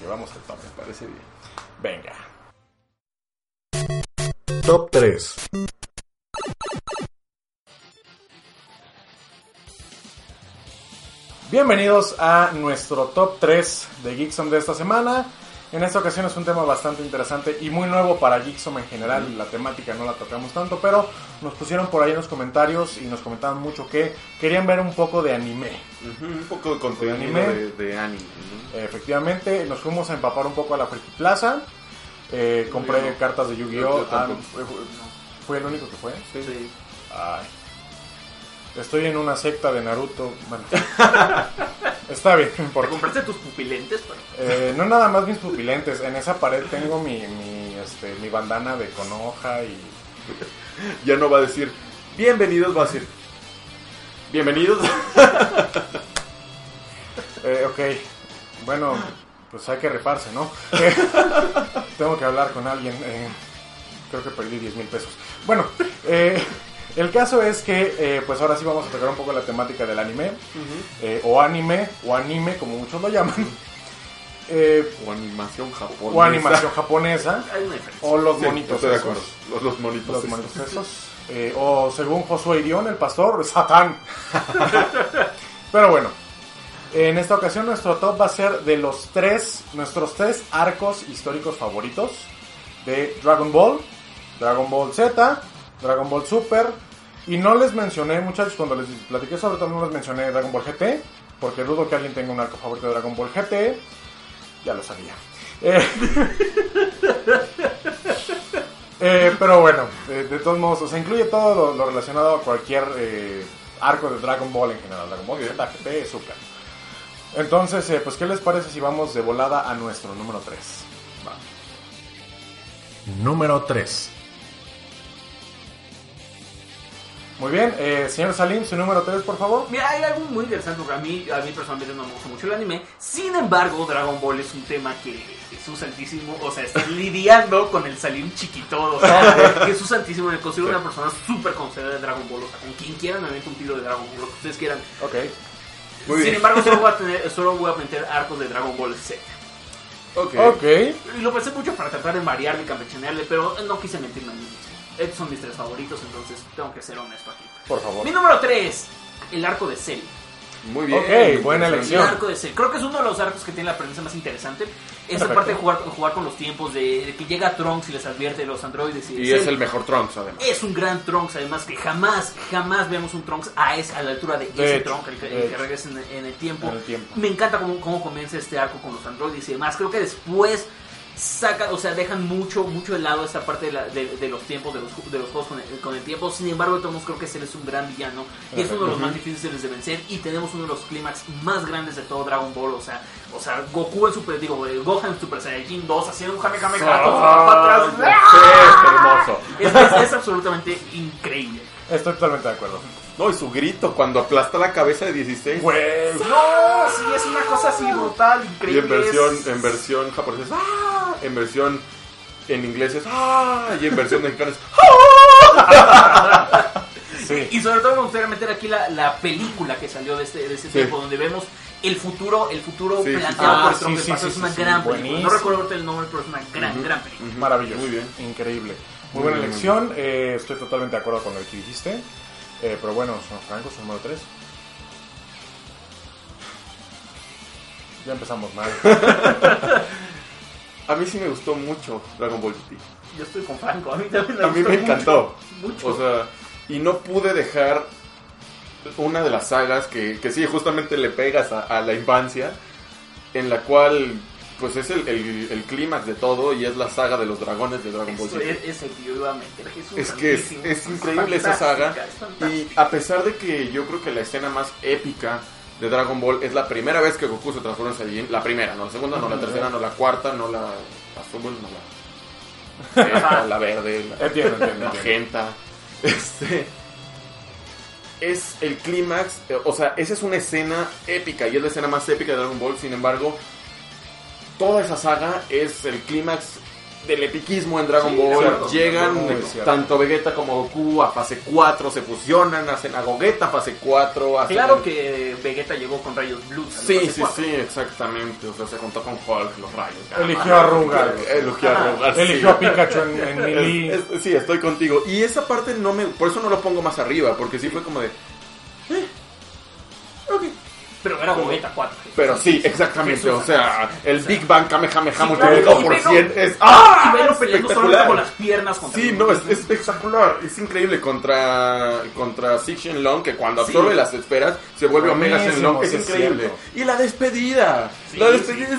que vamos al top? Me parece bien. Venga. Top 3. Bienvenidos a nuestro top 3 de Geeksom de esta semana. En esta ocasión es un tema bastante interesante y muy nuevo para Geeksom en general. La temática no la tocamos tanto, pero nos pusieron por ahí en los comentarios y nos comentaban mucho que querían ver un poco de anime. Un poco de contenido anime. de, de anime. ¿no? Efectivamente, nos fuimos a empapar un poco a la Friki Plaza. Eh, compré no. cartas de Yu-Gi-Oh! Ah, ¿fue, el único que fue? Sí. Ay. Estoy en una secta de Naruto. Bueno, está bien, no ¿Te importa. compraste tus pupilentes? Eh, no nada más mis pupilentes. En esa pared tengo mi, mi, este, mi bandana de Konoha y... Ya no va a decir, bienvenidos, va a decir, bienvenidos. Eh, ok, bueno, pues hay que rifarse, ¿no? Eh, tengo que hablar con alguien. eh, creo que perdí 10 mil pesos. Bueno, eh, el caso es que, eh, pues ahora sí vamos a tocar un poco la temática del anime. eh, o anime, o anime, como muchos lo llaman. eh, O animación japonesa. o animación japonesa. Hay una diferencia. O los Sí, monitos estoy de esos. acuerdo. Los, los monitos. Los sí. monitos esos. Eh, o según Josué Irión, el pastor, Satán. Pero bueno, en esta ocasión nuestro top va a ser de los tres, nuestros tres arcos históricos favoritos de Dragon Ball, Dragon Ball Z, Dragon Ball Super. Y no les mencioné, muchachos, cuando les platiqué sobre todo, no les mencioné Dragon Ball GT, porque dudo que alguien tenga un arco favorito de Dragon Ball GT. Ya lo sabía. Eh, Eh, pero bueno, eh, de todos modos, o sea, incluye todo lo, relacionado a cualquier arco de Dragon Ball en general. Dragon Ball, Z, GT, Super. Entonces, pues, ¿qué les parece si vamos de volada a nuestro número 3? Número 3. Muy bien, eh, señor Salim, su número 3, por favor. Mira, hay algo muy interesante porque a mí, a mí personalmente no me gusta mucho el anime. Sin embargo, Dragon Ball es un tema que Jesús Santísimo, o sea, está lidiando con el Salim chiquito. O sea, Jesús Santísimo me considero una persona súper conocedora de Dragon Ball. O sea, con quien quieran me meto un tiro de Dragon Ball, lo que ustedes quieran. Ok. Muy Sin bien. embargo, solo voy, a tener, solo voy a meter arcos de Dragon Ball Z. Ok. Ok. Y lo pensé mucho para tratar de variarle y campechanearle, pero no quise mentirme a mí mismo. Estos son mis tres favoritos, entonces tengo que ser honesto aquí. Por favor. Mi número 3, el arco de Cell. Muy bien. Ok, buena El elección. arco de Cell. Creo que es uno de los arcos que tiene la premisa más interesante. Esa Perfecto. parte de jugar, jugar con los tiempos, de, de que llega Trunks y les advierte de los androides. Y, Y es el mejor Trunks, además. Es un gran Trunks, además que jamás, jamás vemos un Trunks a, esa, a la altura de, De ese hecho, Trunks, el que, el que regresa en, en el tiempo. En el tiempo. Me encanta cómo, cómo comienza este arco con los androides y demás. Creo que después sacan, o sea, dejan mucho, mucho de lado esta parte de, la- de- de los tiempos, de los, de los juegos con el, con el tiempo. Sin embargo, todos creo que él es un gran villano y es uno de los más difíciles de vencer. Y tenemos uno de los clímax más grandes de todo Dragon Ball. O sea, o sea Goku en Super, digo, eh, Gohan en Super Saiyajin 2 haciendo un con su Ah, para atrás. Sí, hermoso. Es, es- es absolutamente increíble. Estoy totalmente de acuerdo. No, y su grito cuando aplasta la cabeza de 16. Güey. No, sí, es una cosa así brutal, Y increíble. en versión, en versión japonesa es ¡ah! En versión en inglés es ¡ah! Y en versión mexicana es Sí. Y sobre todo me gustaría meter aquí la, la película que salió de este, de ese Sí. tiempo, donde vemos el futuro, el futuro Sí, planteado sí. por Ah, el Trump sí, del sí, pasado. sí, es una sí, gran sí, película. No recuerdo ahorita el nombre, pero es una gran, gran película. Maravilloso. Muy bien. Increíble. Muy Muy buena bien, elección. eh, estoy totalmente de acuerdo con lo que dijiste. Eh, pero bueno, son Franco, su número 3. Ya empezamos mal. A mí sí me gustó mucho Dragon Ball GT. Yo estoy con Franco, a mí también me A mí gustó me encantó. Mucho. O sea, y no pude dejar una de las sagas que, que sí, justamente le pegas a, a la infancia, en la cual pues es el, el, el clímax de todo y es la saga de los dragones de Dragon Ball Z. es, Jesús. Es que es, es increíble esa saga. es. Y a pesar de que yo creo que la escena más épica de Dragon Ball es la primera vez que Goku se transforma en Saiyajin, la primera, no la segunda, no la tercera, no la cuarta, no la azul, no la esta, la verde, la Entiendo, entiendo, entiendo. magenta. Este es el clímax, eh, o sea, esa es una escena épica y es la escena más épica de Dragon Ball, sin embargo, toda esa saga es el clímax del epiquismo en Dragon Sí, Ball. cierto, Llegan tanto Vegeta como Goku a fase 4, se fusionan, hacen a Gogeta fase 4. hacen Claro el- que Vegeta llegó con rayos blues. Sí, fase sí, sí, exactamente. O sea, se juntó con Hulk, los rayos. Eligió a Rugal. Eligió a Rugal. Eligió a Pikachu en, en Melee. Es- es- sí, estoy contigo. Y esa parte no me. Por eso no lo pongo más arriba, porque sí fue como de. Era Vegeta 4. Pero sí, exactamente. O sea, el Big Bang Kamehameha Sí, multiplicado por velo- 100 es. ¡Ah! Y verlo peleando solamente espectacular. con las piernas contra Sí, no, es, es espectacular. Es increíble contra, contra Six Shenlong, que cuando Sí. absorbe las esferas se vuelve Omega Shenlong. Es increíble. cierto. Y la despedida. Sí, la despedida es.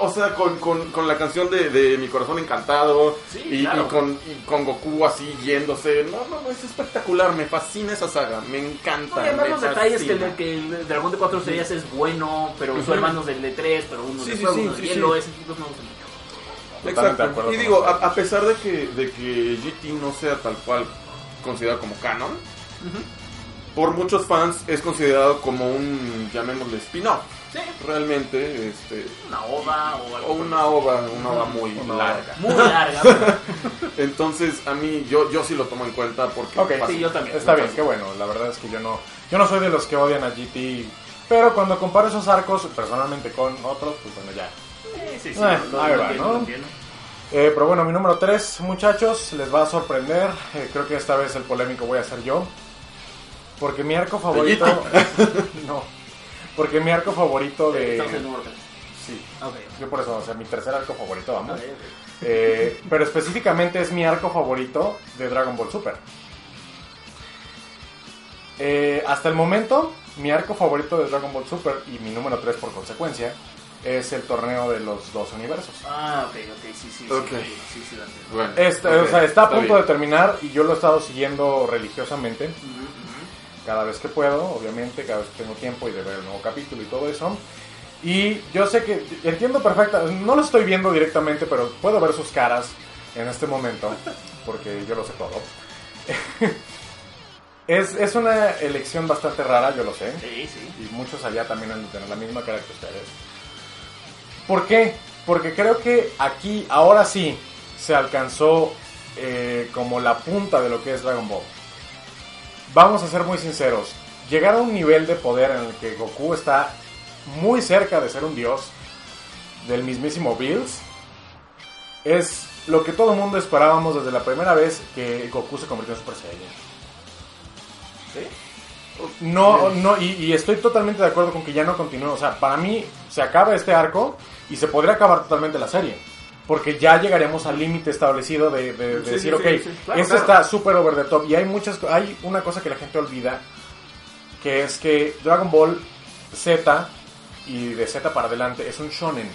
O sea, con, con, con la canción de, de Mi Corazón Encantado Sí, y, claro. y con, y con Goku así yéndose. No, no, no, es espectacular. Me fascina esa saga. Me encanta. No, y además me los detalles que el, que el dragón de cuatro estrellas es bueno, pero Ujú. su hermano es del de tres, pero uno Sí, de sí, fuego, sí, uno de hielo, sí. ese tipo me gusta mucho. Exacto. Y digo, a, a pesar de que, de que GT no sea tal cual considerado como canon, por muchos fans es considerado como un, llamémosle, spin-off. Sí, Realmente, este, una ova o algo. o una ova, una ova muy Una ova. larga. Muy larga. pero- Entonces, a mí, yo, yo sí lo tomo en cuenta porque... Ok, pasa- Sí, yo también. Está bien, qué bueno. La verdad es que yo no, yo no soy de los que odian a GT. Pero cuando comparo esos arcos personalmente con otros, pues bueno, ya. Sí, sí, sí. Eh, ahí lo va, entiendo, ¿no? Eh, pero bueno, mi número 3, muchachos, les va a sorprender. Eh, creo que esta vez el polémico voy a ser yo. Porque mi arco favorito. no. Porque mi arco favorito de. Estamos en tres. Sí. Ok. Yo por eso, o sea, mi tercer arco favorito, vamos. Eh, pero específicamente es mi arco favorito de Dragon Ball Super. Eh, hasta el momento, mi arco favorito de Dragon Ball Super y mi número 3 por consecuencia es el torneo de los dos universos. Ah, ok, ok, sí, sí. Ok. Sí, sí, sí, entiendo. Bueno, Este, o sea, está a punto bien. de terminar y yo lo he estado siguiendo religiosamente ujú. Cada vez que puedo, obviamente, cada vez que tengo tiempo y de ver el nuevo capítulo y todo eso. Y yo sé que entiendo perfecta, no lo estoy viendo directamente, pero puedo ver sus caras en este momento, porque yo lo sé todo. es, es una elección bastante rara, yo lo sé, Sí, sí. y muchos allá también han de tener la misma cara que ustedes. ¿Por qué? Porque creo que aquí, ahora sí, se alcanzó eh, como la punta de lo que es Dragon Ball. Vamos a ser muy sinceros. Llegar a un nivel de poder en el que Goku está muy cerca de ser un dios, del mismísimo Bills, es lo que todo el mundo esperábamos desde la primera vez que Goku se convirtió en Super Saiyan. No, no, y, y estoy totalmente de acuerdo con que ya no continúe. O sea, para mí se acaba este arco y se podría acabar totalmente la serie. Porque ya llegaremos al límite establecido de, de- de Sí, decir, sí, ok, sí. Claro, esto claro. está súper over the top. Y hay muchas, hay una cosa que la gente olvida, que es que Dragon Ball Z y de Z para adelante es un shonen.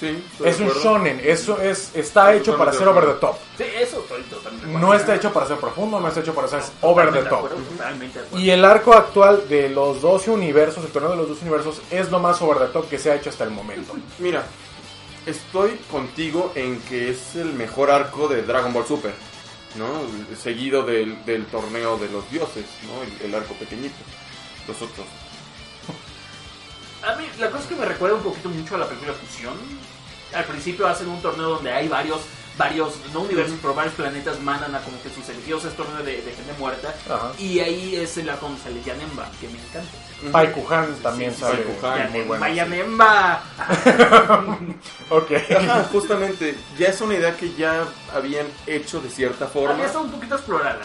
Sí, Es un shonen, eso es, está Estoy hecho para ser over the top. Sí, eso estoy totalmente. No está hecho para ser profundo, no está hecho para ser over the top. acuerdo. Y el arco actual de los 12 universos, el torneo de los 12 universos, es lo más over the top que se ha hecho hasta el momento. Mira, estoy contigo en que es el mejor arco de Dragon Ball Super, ¿no? Seguido del, torneo de los dioses, ¿no? El, el arco pequeñito. Los otros. A mí, la cosa es que me recuerda un poquito mucho a la película Fusión. Al principio hacen un torneo donde hay varios, varios, no universos, pero varios planetas mandan a como que sus elegidos es torneo de, de gente muerta. Ajá. Y ahí es el arco donde sale Yanemba, que me encanta. Paikuhan también Sí, sí, sale Paikuhan, muy bueno. Yanemba. Ok. Ajá, justamente, ya es una idea que ya habían hecho de cierta forma. Había estado un poquito explorada.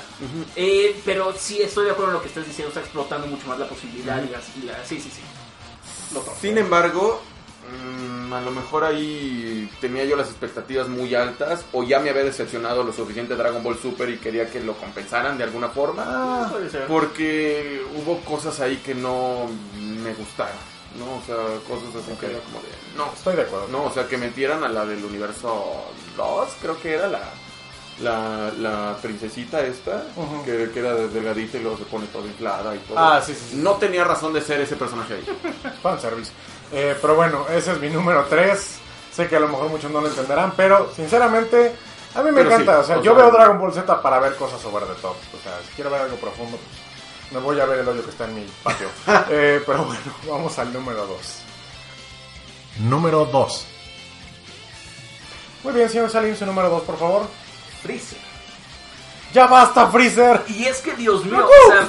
Eh, pero sí estoy de acuerdo en lo que estás diciendo, está explotando mucho más la posibilidad y las- y la- sí, sí, sí. Sin embargo, mm, a lo mejor ahí tenía yo las expectativas muy altas o ya me había decepcionado lo suficiente Dragon Ball Super y quería que lo compensaran de alguna forma. Ah. Porque hubo cosas ahí que no me gustaron, ¿no? O sea, cosas así que era como de... No, estoy de acuerdo. no, o sea, que metieran a la del universo 2, creo que era la... La, la princesita esta, que, que era delgadita y luego se pone toda inflada y todo. Ah, sí, sí, sí. No tenía razón de ser ese personaje ahí. Fanservice. Eh, pero bueno, ese es mi número 3. Sé que a lo mejor muchos no lo entenderán, pero sinceramente, a mí me Pero encanta. sí, o sea, o yo sea- veo Dragon Ball Z para ver cosas over the top. O sea, si quiero ver algo profundo, pues, me voy a ver el hoyo que está en mi patio. Eh, pero bueno, vamos al número 2. Número 2. Muy bien, señor Salim, su número 2, por favor. Freezer. ¡Ya basta, Freezer! Y es que, Dios mío, o sea,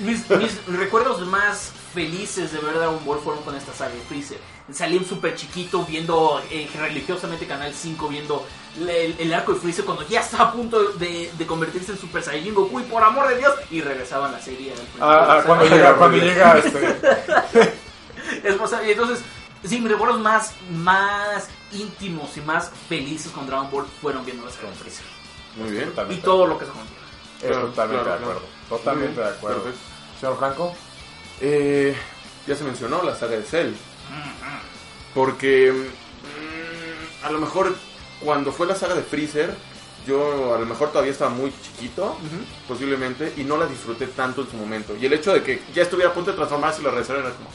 mis, mis recuerdos más felices de ver Dragon Ball fueron con esta saga de Freezer. Salí súper chiquito viendo eh, religiosamente Canal 5, viendo el, el arco de Freezer cuando ya estaba a punto de, de convertirse en Super Saiyajin Goku y por amor de Dios, y regresaban la serie. al principio Ah, ah, cuando llega, cuando llega este. Es más, y entonces, sí, mis recuerdos más, más íntimos y más felices con Dragon Ball fueron viendo la saga de Freezer. Muy bien. Y Totalmente. todo lo que se contiene. Claro, totalmente claro, de acuerdo. claro. Totalmente de acuerdo. perfecto. Señor Franco. Eh, ya se mencionó la saga de Cell. Porque a lo mejor cuando fue la saga de Freezer, yo a lo mejor todavía estaba muy chiquito, posiblemente, y no la disfruté tanto en su momento. Y el hecho de que ya estuviera a punto de transformarse y la regresaran era como...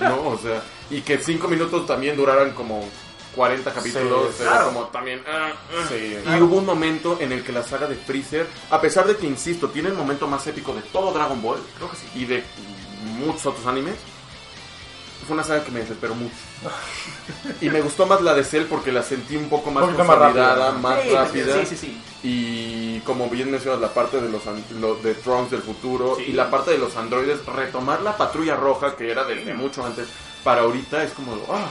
no, o sea, y que cinco minutos también duraran como 40 capítulos, Sí, claro. como también... ah, ah. Sí, Y hubo un momento en el que la saga de Freezer, a pesar de que, insisto, tiene el momento más épico de todo Dragon Ball, Creo que sí. y de muchos otros animes, fue una saga que me desesperó mucho. y me gustó más la de Cell porque la sentí un poco más poquito más consolidada, rápida. más Sí, rápida. Sí, sí, sí. Y como bien mencionas, la parte de los lo- de Trunks del futuro Sí. y la parte de los androides, retomar la patrulla roja que era desde mucho antes para ahorita es como, ah,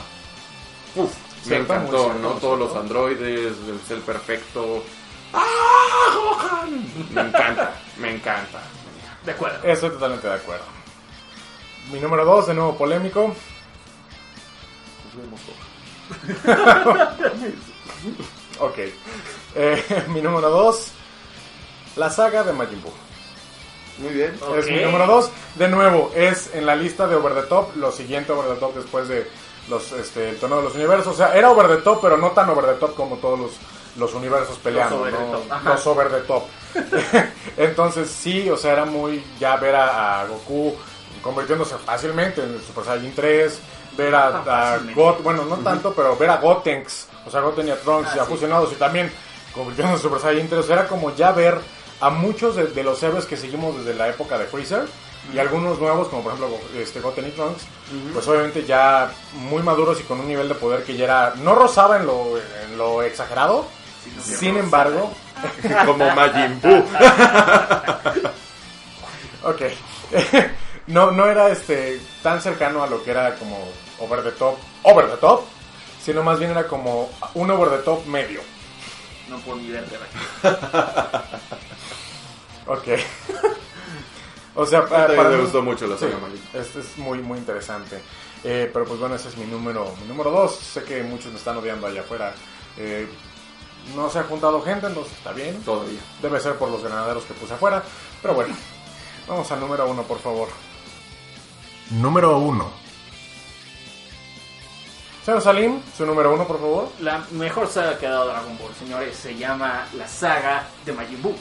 uf, me encantó, cierto, ¿no? Todos los androides, el cel perfecto. ¡Ah, Gohan! Me encanta, me encanta. De acuerdo. Estoy totalmente de acuerdo. Mi número 2, de nuevo polémico. Ok. Eh, mi número 2, la saga de Majin Buu. Muy bien. Es mi número 2. De nuevo, es en la lista de Over the Top, lo siguiente Over the Top después de los, este, el torneo de los universos. O sea, era Over the Top, pero no tan Over the Top como todos los, los universos peleando. over the ¿no? top, ajá. Los Over the Top. Entonces, sí, o sea, era muy ya ver a, a Goku convirtiéndose fácilmente en el Super Saiyan 3. Ver a, Tan a fácilmente. Got, bueno, no tanto, pero ver a Gotenks, o sea, Goten y a Trunks Ah, ya sí. fusionados y también convirtiéndose en Super Saiyan 3. O sea, era como ya ver a muchos de, de los héroes que seguimos desde la época de Freezer y algunos nuevos, como por ejemplo este, Goten y Trunks, pues obviamente ya muy maduros y con un nivel de poder que ya era, no rozaba en lo, en lo exagerado, sin embargo, Como Majin Buu. ok, no, no era este tan cercano a lo que era como over the top, over the top, sino más bien era como un over the top medio. No por ni verte, Ok. O sea, pa- También para me mí- gustó mucho la sí, saga Majin. Este es muy, muy interesante. Eh, pero pues bueno, ese es mi número mi número dos. Sé que muchos me están odiando allá afuera. Eh, no se ha juntado gente, entonces está bien. Todavía. Debe ser por los granaderos que puse afuera. Pero bueno, vamos al número uno, por favor. Número uno. Señor Salim, su número uno, por favor. La mejor saga que ha dado Dragon Ball, señores, se llama la saga de Majin Buu.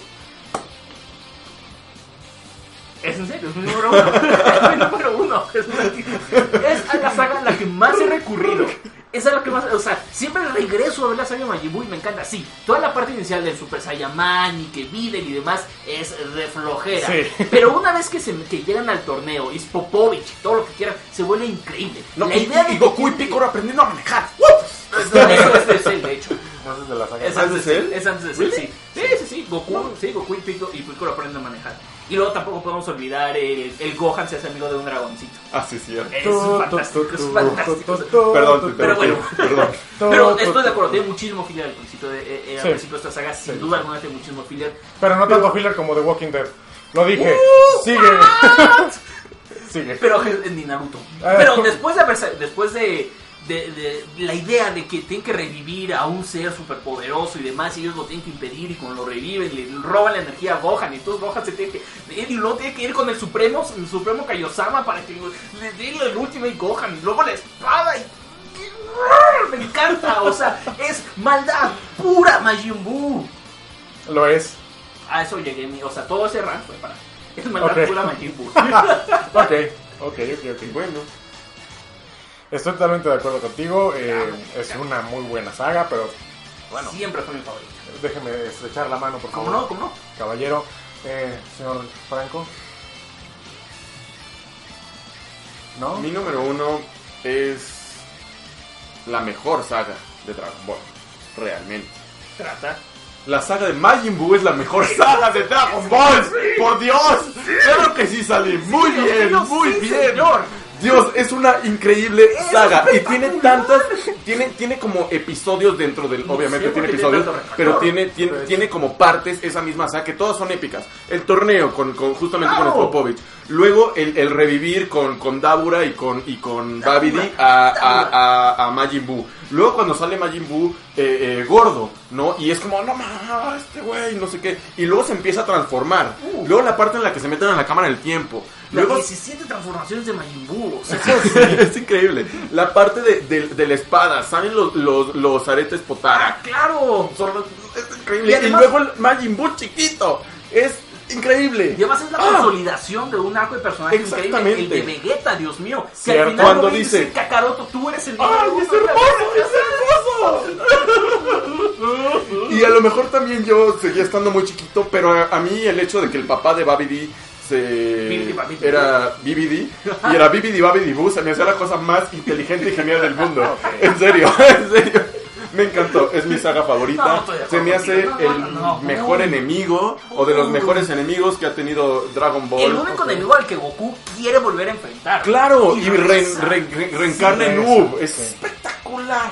Es en serio, es mi número uno. es mi número uno. Es, una- es a la saga a la que más he recurrido. Es a la que más, o sea, siempre regreso a ver la saga Buu y me encanta. Sí, toda la parte inicial del Super Saiyaman y que Videl y demás es de flojera. Sí. Pero una vez que, se, que llegan al torneo, y Popovich y todo lo que quieran, se vuelve increíble. No, la y, idea de y Goku y Piccolo aprendiendo a manejar. Eso es de Cell, de hecho. Ese es de la saga. Es ¿Ah, antes es de él? Cell, es antes de Cell, sí. Sí, sí, sí. Goku, sí, Goku y Piccolo, y Piccolo aprenden a manejar. Y luego tampoco podemos olvidar el, el Gohan se hace amigo de un dragoncito. Ah, sí, cierto. Es fantástico, es fantástico. Perdón, Pero bueno. Perdón. Pero estoy de acuerdo, tiene muchísimo filler al principio de, eh, eh, al Sí. principio de esta saga, sin Sí. duda alguna tiene muchísimo filler. Pero no tanto filler como The Walking Dead. Lo dije. Sigue. Sigue. Pero ni Naruto. Ah. Pero después de haberse- después de, de, de la idea de que tienen que revivir a un ser superpoderoso y demás, y ellos lo tienen que impedir y cuando lo reviven le roban la energía a Gohan, y entonces Gohan se tiene que y luego tiene que ir con el Supremo, el Supremo Kaiosama para que le den el Ultimate Gohan, y luego la espada y me encanta, o sea, es maldad pura Majin Buu. Lo es. A eso llegué, o sea, todo ese rank fue para es maldad pura Majin Buu. Ok, ok, ok, ok. Bueno, Estoy totalmente de acuerdo contigo. eh, es una muy buena saga, pero bueno, Siempre fue mi favorito. déjeme estrechar la mano, por ¿Cómo favor. no? ¿Cómo no? Caballero, eh, señor Franco. ¿No? mi número uno es la mejor saga de Dragon Ball. Realmente. Trata. La saga de Majin Buu es la mejor saga de Dragon Ball. ¡Por Dios! Claro que sí salí. Muy Sí, bien, muy sí, bien. señor. Dios, es una increíble saga. Y tiene tantas. Tiene, tiene como episodios dentro del. No Obviamente tiene episodios. tiene Pero tiene, tiene, tiene como partes esa misma saga que todas son épicas. El torneo con, con justamente con el Claro. Popovich. Luego el, el revivir con, con Dabura y con, y con Babidi a, a, a, a Majin Buu. Luego cuando sale Majin Buu eh, eh, gordo, ¿no? Y es como, no mames, este güey, no sé qué. Y luego se empieza a transformar. Luego la parte en la que se meten en la cámara del tiempo. Las Luego 17 transformaciones de Majin Buu. O sea, es increíble. La parte de, de- de la espada, ¿saben los, los, los aretes potara? ¡Ah, claro! Son es increíble. Y Y, además- luego el Majin Buu chiquito. Es increíble. Y además es la Ah. consolidación de un arco de personaje increíble. El de Vegeta, Dios mío. Que al final Cuando dice- Kakaroto, tú eres el ¡Ay, número es uno". hermoso! ¡Es hermoso! y a lo mejor también yo seguía estando muy chiquito, pero a, a mí el hecho de que el papá de Babidi se era BBD y era BBD Babidi Boo se me hacía la cosa más inteligente y genial del mundo. En serio, en serio. Me encantó, es mi saga favorita. No, se me hace el no, no. mejor enemigo o de los Uy. mejores enemigos que ha tenido Dragon Ball. El único enemigo al que Goku quiere volver a enfrentar. Claro, y re- regresa. re- re- reencarna Sí, en. Es sí. espectacular.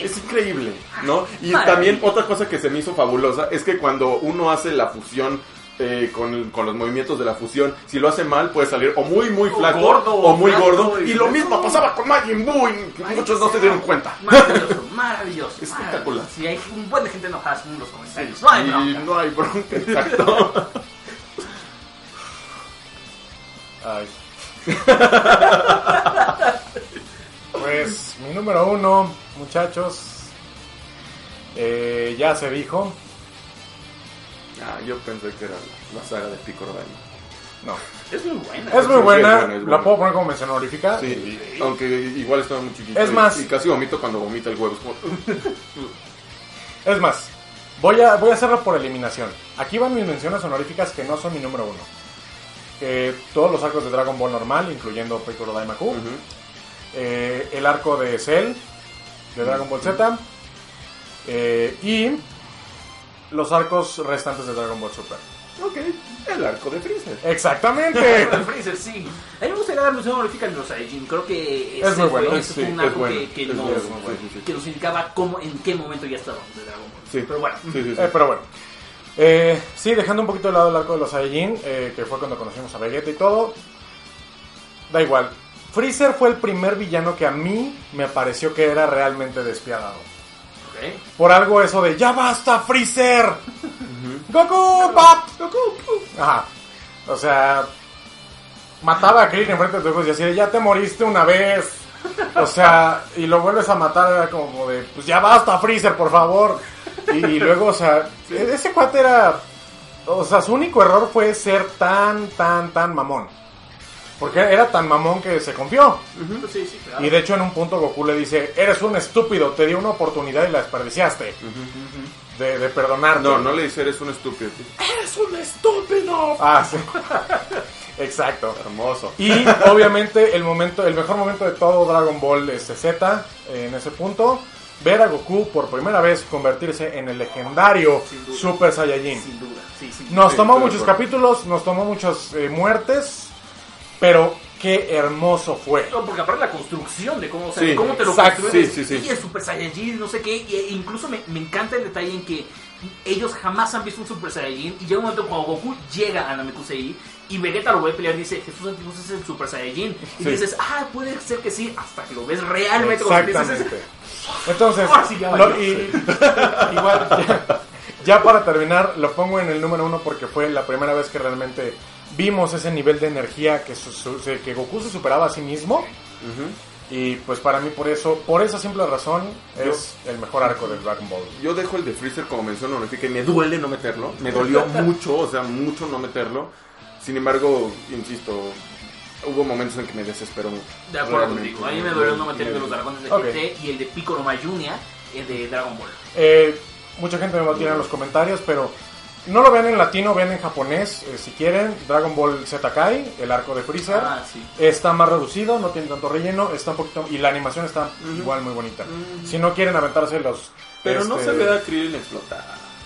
Es increíble, ¿no? Y Maravilla. también otra cosa que se me hizo fabulosa es que cuando uno hace la fusión eh, con, con los movimientos de la fusión, si lo hace mal puede salir o muy muy O flaco gordo, o muy flaco, gordo. y- Y lo mismo pasaba con Majin Buu y muchos no se dieron cuenta. Maravilloso, maravilloso. Espectacular. Sí, hay un buen de gente enojada en los comentarios. No hay y bronca. no hay bronca, exacto. Ay. Pues mi número uno, muchachos, eh, ya se dijo. Ah, yo pensé que era la, la saga de Piccolo Daima. No, Es muy buena. es muy sí, buena. es buena, es buena. La puedo poner como mención honorífica. Sí, aunque igual estaba muy chiquito. Es y- más- Y casi vomito cuando vomita el huevo. Es como- Es más, voy a, voy a hacerlo por eliminación. Aquí van mis menciones honoríficas que no son mi número uno. Que todos los arcos de Dragon Ball normal, incluyendo Piccolo Daimaku. Eh, el arco de Cell, de Dragon Ball Z. eh, y los arcos restantes de Dragon Ball Super. Ok, el arco de Freezer. Exactamente. El Freezer, sí. A mí me gustaría dar mención honorífica en los Saiyajin. Creo que Es ese muy fue, bueno. Sí, fue un es arco bueno, que, que es nos, bueno, sí, que nos indicaba cómo, en qué momento ya estábamos de Dragon Ball. Sí. Pero bueno. Sí, sí, sí. Eh, pero bueno. Eh, sí, dejando un poquito de lado el arco de los Saiyajin, eh, que fue cuando conocimos a Vegeta y todo. Da igual. Freezer fue el primer villano que a mí me pareció que era realmente despiadado. Por algo eso de ¡Ya basta, Freezer! ¡Goku! ¡Pap! ¡Goku! Ajá. O sea, mataba a Krillin enfrente de tus ojos y así de ¡Ya te moriste una vez! O sea, y lo vuelves a matar, era como de ¡Pues ya basta, Freezer, por favor! Y, y luego, o sea, ese cuate era. O sea, su único error fue ser tan, tan, tan mamón. Porque era tan mamón que se confió. Pues sí, sí, claro. Y de hecho en un punto Goku le dice, eres un estúpido, te di una oportunidad y la desperdiciaste. De, de perdonarte. No, no le dice eres un estúpido. ¡Eres un estúpido! Ah, sí. Exacto. Hermoso. Y obviamente el momento, el mejor momento de todo Dragon Ball este, Z, en ese punto, ver a Goku por primera vez convertirse en el legendario. Super Saiyajin. Sin duda, sí. Nos Sí, tomó muchos capítulos, nos tomó muchas eh, muertes, pero qué hermoso fue. No, porque aparte la construcción de cómo, o sea, Sí, cómo te lo exacto, construyes. sí, sí, sí. Y el Super Saiyajin, no sé qué. E incluso me, me encanta el detalle en que ellos jamás han visto un Super Saiyajin. Y llega un momento cuando Goku llega a Namekusei y Vegeta lo ve pelear y dice: Jesús Antiguos es el Super Saiyajin. Y dices: Ah, puede ser que sí. Hasta que lo ves realmente. a- Exactamente. Entonces, ya lo- valió. y- igual, ya, ya para terminar, lo pongo en el número uno porque fue la primera vez que realmente vimos ese nivel de energía que, su- su- que Goku se superaba a sí mismo. Ujú. Y pues para mí, por eso, por esa simple razón, es el mejor arco del Dragon Ball. Yo dejo el de Freezer como mención honorífica y me duele no meterlo. Me dolió mucho, o sea, mucho no meterlo. Sin embargo, insisto, hubo momentos en que me desesperó. De acuerdo contigo. A mí me dolió no meter de los dragones de Ok. GT y el de Piccolo Mayunia el de Dragon Ball. Eh, mucha gente me va a tirar en los comentarios, pero no lo vean en latino, vean en japonés, eh, si quieren. Dragon Ball Z Kai, el arco de Freezer. Ah, sí. Está más reducido, no tiene tanto relleno, está un poquito y la animación está igual muy bonita. Si no quieren aventarse los Pero no este, se ve a Krillin explotar.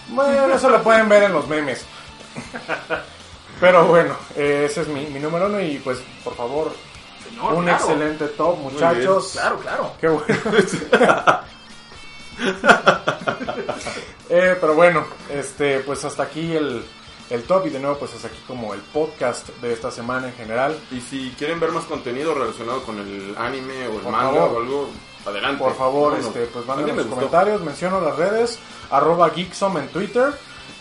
Bueno, eso lo pueden ver en los memes. Pero bueno, eh, ese es mi, mi número uno y pues por favor, Señor, un claro. excelente top, muchachos. Claro, claro. Qué bueno. Eh, pero bueno, este, pues hasta aquí el, el top y de nuevo pues hasta aquí como el podcast de esta semana en general. Y si quieren ver más contenido relacionado con el anime o el Por manga favor. o algo, adelante. Por favor, este, pues manden los comentarios, menciono las redes, arroba Geeksom en Twitter,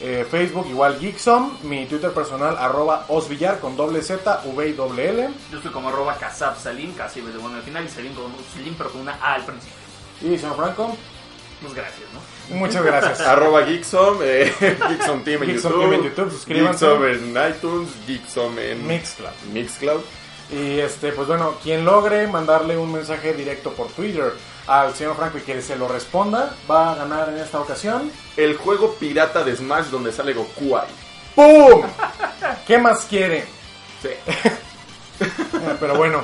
Eh, Facebook igual Geeksom, mi Twitter personal arroba osvillar con doble Z, V y doble L. Yo estoy como arroba Kazab Salim, casi de bueno al final y Salim con un Salim pero con una A al principio. Y señor Franco, Pues gracias, ¿no? Muchas gracias. Arroba Geeksom, eh, Geeksom Team en Geeksom YouTube. Team en YouTube, suscríbanse. Geeksom en iTunes, Geeksom en Mixcloud. Mixcloud. Y este, pues bueno, quien logre mandarle un mensaje directo por Twitter al señor Franco y que se lo responda, va a ganar en esta ocasión. El juego pirata de Smash donde sale Goku ahí. ¡Pum! ¿Qué más quiere? Sí. Eh, Pero bueno,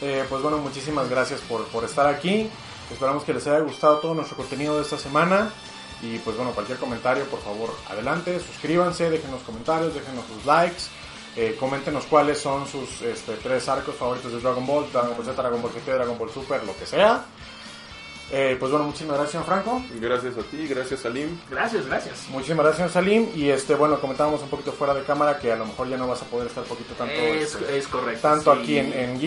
eh, pues bueno, muchísimas gracias por, por estar aquí. Esperamos que les haya gustado todo nuestro contenido de esta semana. Y pues bueno, cualquier comentario, por favor, adelante, suscríbanse, déjenos comentarios, déjenos sus likes. Eh, coméntenos cuáles son sus este, tres arcos favoritos de Dragon Ball, Dragon Ball Z, Dragon Ball GT, Dragon Ball Super, lo que sea. Eh, pues bueno, muchísimas gracias, señor Franco. Gracias a ti, gracias Salim. Gracias, gracias. Muchísimas gracias, señor Salim. Y este, bueno, comentábamos un poquito fuera de cámara que a lo mejor ya no vas a poder estar poquito tanto, Es, este, es correcto. tanto sí. aquí en, en.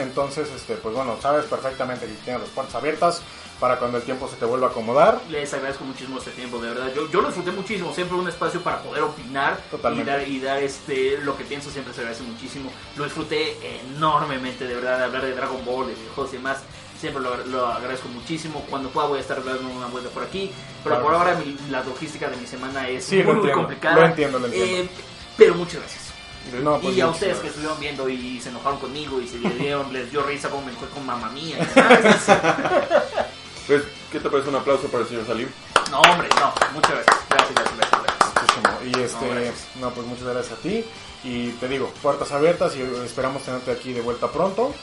Entonces, este, pues bueno, sabes perfectamente que tienes las puertas abiertas para cuando el tiempo se te vuelva a acomodar. Les agradezco muchísimo este tiempo, de verdad. Yo, yo lo disfruté muchísimo, siempre un espacio para poder opinar Totalmente. y dar, y dar este, lo que pienso, siempre se agradece muchísimo. Lo disfruté enormemente, de verdad, de hablar de Dragon Ball, de videojuegos y demás. Siempre lo, lo agradezco muchísimo. Cuando pueda voy a estar dando una vuelta por aquí. Pero Claro. por ahora mi- la logística de mi semana es Sí, muy, entiendo, complicada. lo entiendo, lo entiendo. Eh, pero muchas gracias. No, pues, y a ustedes que estuvieron viendo y se enojaron conmigo y se dieron, les dio risa como me fue con mamá mía. Pues, ¿qué te parece un aplauso para el señor Salim? No, hombre, no. Muchas gracias. Gracias, gracias, gracias. gracias. Muchísimo. Y este, No, gracias. no, pues muchas gracias a ti. Y te digo, puertas abiertas y esperamos tenerte aquí de vuelta pronto.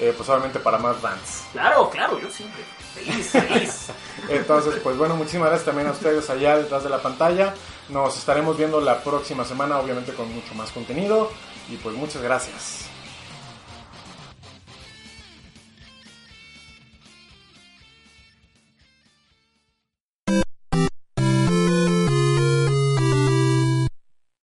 Eh, pues obviamente para más dance. Claro, claro, yo siempre. Feliz, feliz. Entonces, pues bueno, muchísimas gracias también a ustedes allá detrás de la pantalla. Nos estaremos viendo la próxima semana, obviamente con mucho más contenido. Y pues muchas gracias.